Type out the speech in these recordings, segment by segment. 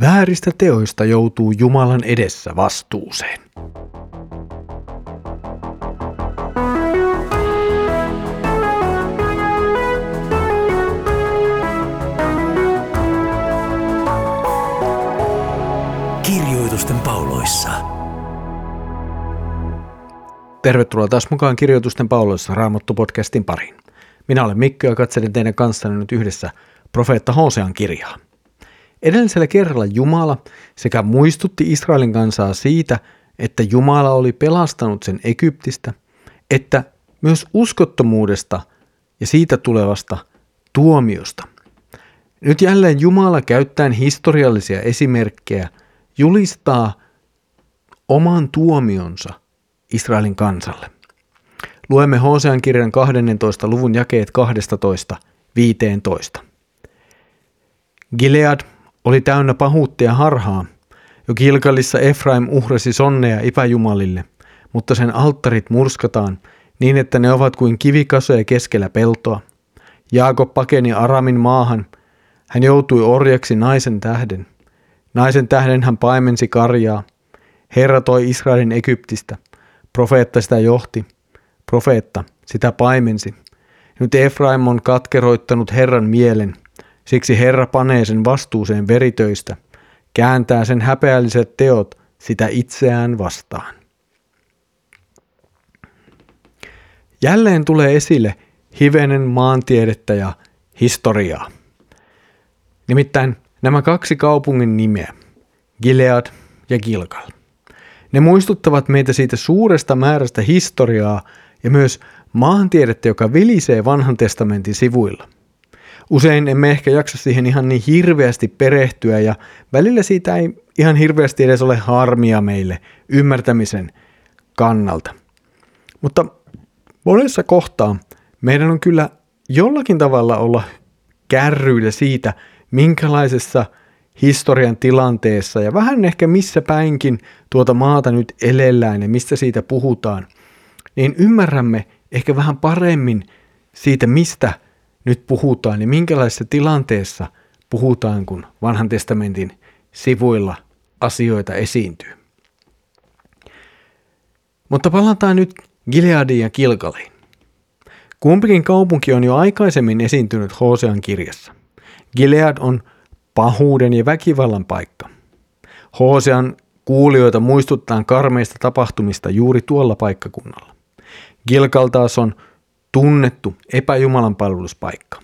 Vääristä teoista joutuu Jumalan edessä vastuuseen. Kirjoitusten pauloissa. Tervetuloa taas mukaan Kirjoitusten pauloissa Raamattu-podcastin pariin. Minä olen Mikko ja katselen teidän kanssanne nyt yhdessä profeetta Hosean kirjaa. Edellisellä kerralla Jumala sekä muistutti Israelin kansaa siitä, että Jumala oli pelastanut sen Egyptistä, että myös uskottomuudesta ja siitä tulevasta tuomiosta. Nyt jälleen Jumala käyttäen historiallisia esimerkkejä julistaa oman tuomionsa Israelin kansalle. Luemme Hosean kirjan 12. luvun jakeet 12-15. Gilead oli täynnä pahuutta ja harhaa. Jo Kilkalissa Efraim uhrasi sonneja epäjumalille, mutta sen alttarit murskataan niin, että ne ovat kuin kivikasoja keskellä peltoa. Jaakob pakeni Aramin maahan. Hän joutui orjaksi naisen tähden. Naisen tähden hän paimensi karjaa. Herra toi Israelin Egyptistä. Profeetta sitä johti. Profeetta sitä paimensi. Nyt Efraim on katkeroittanut Herran mielen – Siksi Herra panee sen vastuuseen veritöistä, kääntää sen häpeälliset teot sitä itseään vastaan. Jälleen tulee esille hivenen maantiedettä ja historiaa. Nimittäin nämä kaksi kaupungin nimeä, Gilead ja Gilgal. Ne muistuttavat meitä siitä suuresta määrästä historiaa ja myös maantiedettä, joka vilisee vanhan testamentin sivuilla – usein emme ehkä jaksa siihen ihan niin hirveästi perehtyä ja välillä siitä ei ihan hirveästi edes ole harmia meille ymmärtämisen kannalta. Mutta monessa kohtaa meidän on kyllä jollakin tavalla olla kärryillä siitä, minkälaisessa historian tilanteessa ja vähän ehkä missä päinkin tuota maata nyt elellään ja mistä siitä puhutaan, niin ymmärrämme ehkä vähän paremmin siitä, mistä – nyt puhutaan, niin minkälaisessa tilanteessa puhutaan, kun vanhan testamentin sivuilla asioita esiintyy. Mutta palataan nyt Gileadiin ja Kilkaliin. Kumpikin kaupunki on jo aikaisemmin esiintynyt Hosean kirjassa. Gilead on pahuuden ja väkivallan paikka. Hosean kuulijoita muistuttaa karmeista tapahtumista juuri tuolla paikkakunnalla. Gilgal taas on tunnettu epäjumalan palveluspaikka.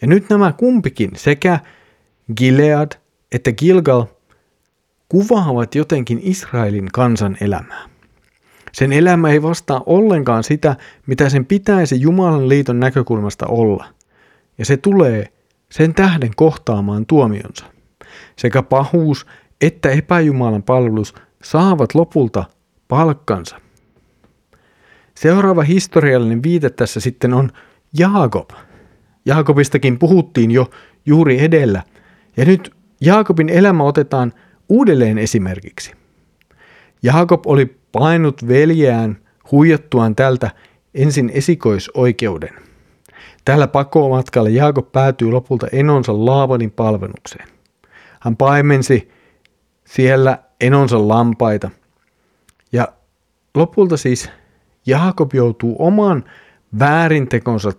Ja nyt nämä kumpikin, sekä Gilead että Gilgal, kuvaavat jotenkin Israelin kansan elämää. Sen elämä ei vastaa ollenkaan sitä, mitä sen pitäisi Jumalan liiton näkökulmasta olla. Ja se tulee sen tähden kohtaamaan tuomionsa. Sekä pahuus että epäjumalan palvelus saavat lopulta palkkansa – Seuraava historiallinen viite tässä sitten on Jaakob. Jaakobistakin puhuttiin jo juuri edellä. Ja nyt Jaakobin elämä otetaan uudelleen esimerkiksi. Jaakob oli painut veljeään huijattuaan tältä ensin esikoisoikeuden. Tällä pakomatkalla Jaakob päätyy lopulta enonsa Laavanin palvelukseen. Hän paimensi siellä enonsa lampaita. Ja lopulta siis Jaakob joutuu oman väärintekonsa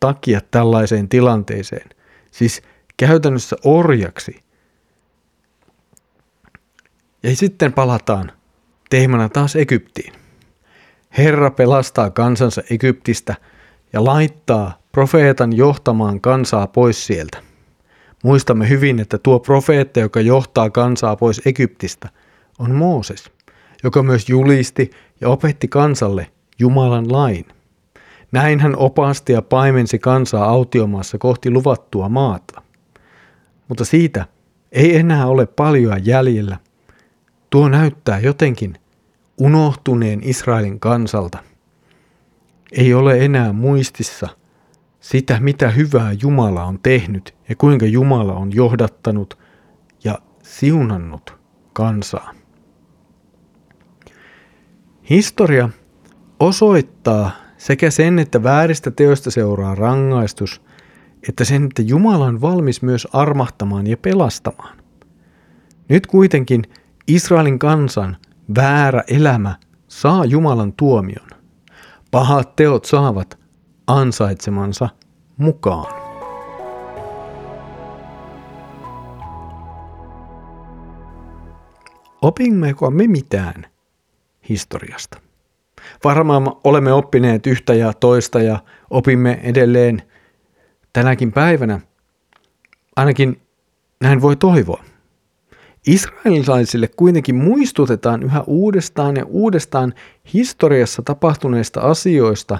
takia tällaiseen tilanteeseen, siis käytännössä orjaksi. Ja sitten palataan teemana taas Egyptiin. Herra pelastaa kansansa Egyptistä ja laittaa profeetan johtamaan kansaa pois sieltä. Muistamme hyvin, että tuo profeetta, joka johtaa kansaa pois Egyptistä, on Mooses, joka myös julisti ja opetti kansalle – Jumalan lain. Näin hän opasti ja paimensi kansaa autiomaassa kohti luvattua maata. Mutta siitä ei enää ole paljon jäljellä. Tuo näyttää jotenkin unohtuneen Israelin kansalta. Ei ole enää muistissa sitä, mitä hyvää Jumala on tehnyt ja kuinka Jumala on johdattanut ja siunannut kansaa. Historia osoittaa sekä sen, että vääristä teoista seuraa rangaistus, että sen, että Jumala on valmis myös armahtamaan ja pelastamaan. Nyt kuitenkin Israelin kansan väärä elämä saa Jumalan tuomion. Pahat teot saavat ansaitsemansa mukaan. Opimmeko me mitään historiasta? Varmaan olemme oppineet yhtä ja toista ja opimme edelleen tänäkin päivänä. Ainakin näin voi toivoa. Israelilaisille kuitenkin muistutetaan yhä uudestaan ja uudestaan historiassa tapahtuneista asioista,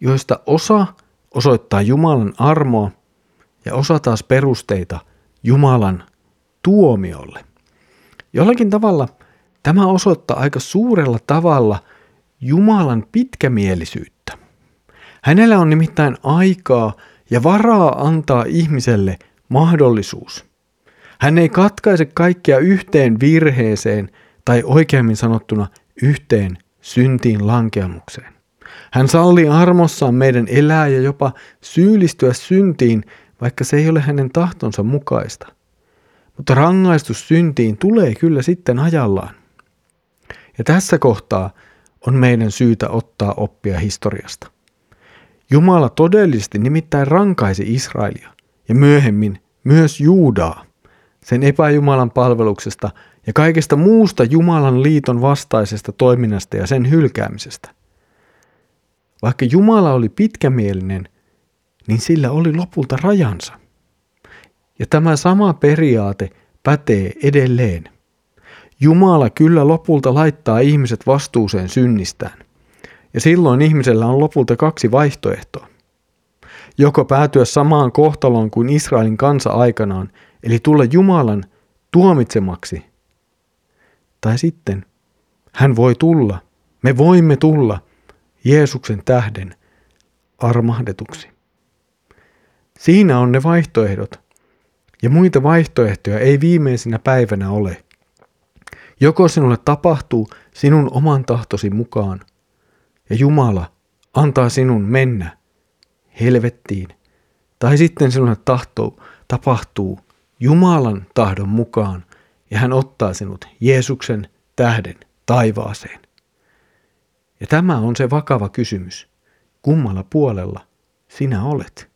joista osa osoittaa Jumalan armoa ja osa taas perusteita Jumalan tuomiolle. Jollakin tavalla tämä osoittaa aika suurella tavalla Jumalan pitkämielisyyttä. Hänellä on nimittäin aikaa ja varaa antaa ihmiselle mahdollisuus – hän ei katkaise kaikkia yhteen virheeseen tai oikeammin sanottuna yhteen syntiin lankeamukseen. Hän sallii armossaan meidän elää ja jopa syyllistyä syntiin, vaikka se ei ole hänen tahtonsa mukaista. Mutta rangaistus syntiin tulee kyllä sitten ajallaan. Ja tässä kohtaa on meidän syytä ottaa oppia historiasta. Jumala todellisesti nimittäin rankaisi Israelia ja myöhemmin myös Juudaa sen epäjumalan palveluksesta ja kaikesta muusta Jumalan liiton vastaisesta toiminnasta ja sen hylkäämisestä. Vaikka Jumala oli pitkämielinen, niin sillä oli lopulta rajansa. Ja tämä sama periaate pätee edelleen. Jumala kyllä lopulta laittaa ihmiset vastuuseen synnistään. Ja silloin ihmisellä on lopulta kaksi vaihtoehtoa. Joko päätyä samaan kohtaloon kuin Israelin kansa aikanaan eli tulla Jumalan tuomitsemaksi. Tai sitten hän voi tulla, me voimme tulla Jeesuksen tähden armahdetuksi. Siinä on ne vaihtoehdot, ja muita vaihtoehtoja ei viimeisenä päivänä ole. Joko sinulle tapahtuu sinun oman tahtosi mukaan, ja Jumala antaa sinun mennä helvettiin, tai sitten sinulle tahtuu, tapahtuu Jumalan tahdon mukaan ja hän ottaa sinut Jeesuksen tähden taivaaseen. Ja tämä on se vakava kysymys. Kummalla puolella sinä olet?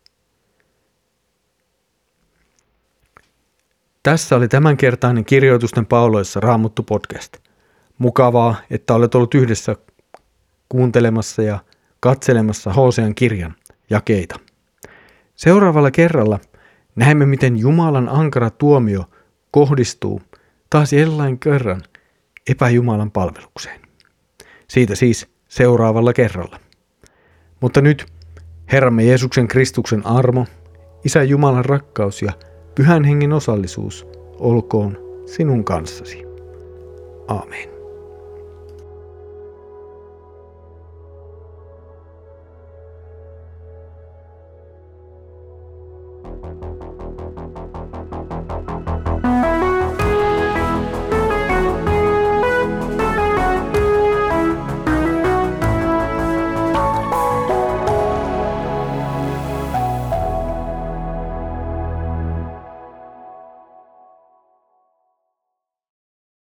Tässä oli tämänkertainen kirjoitusten pauloissa Raamuttu podcast. Mukavaa, että olet ollut yhdessä kuuntelemassa ja katselemassa Hosean kirjan jakeita. Seuraavalla kerralla – Näemme, miten Jumalan ankara tuomio kohdistuu taas jälleen kerran epäjumalan palvelukseen. Siitä siis seuraavalla kerralla. Mutta nyt Herramme Jeesuksen Kristuksen armo, Isä Jumalan rakkaus ja Pyhän Hengen osallisuus olkoon sinun kanssasi. Aamen.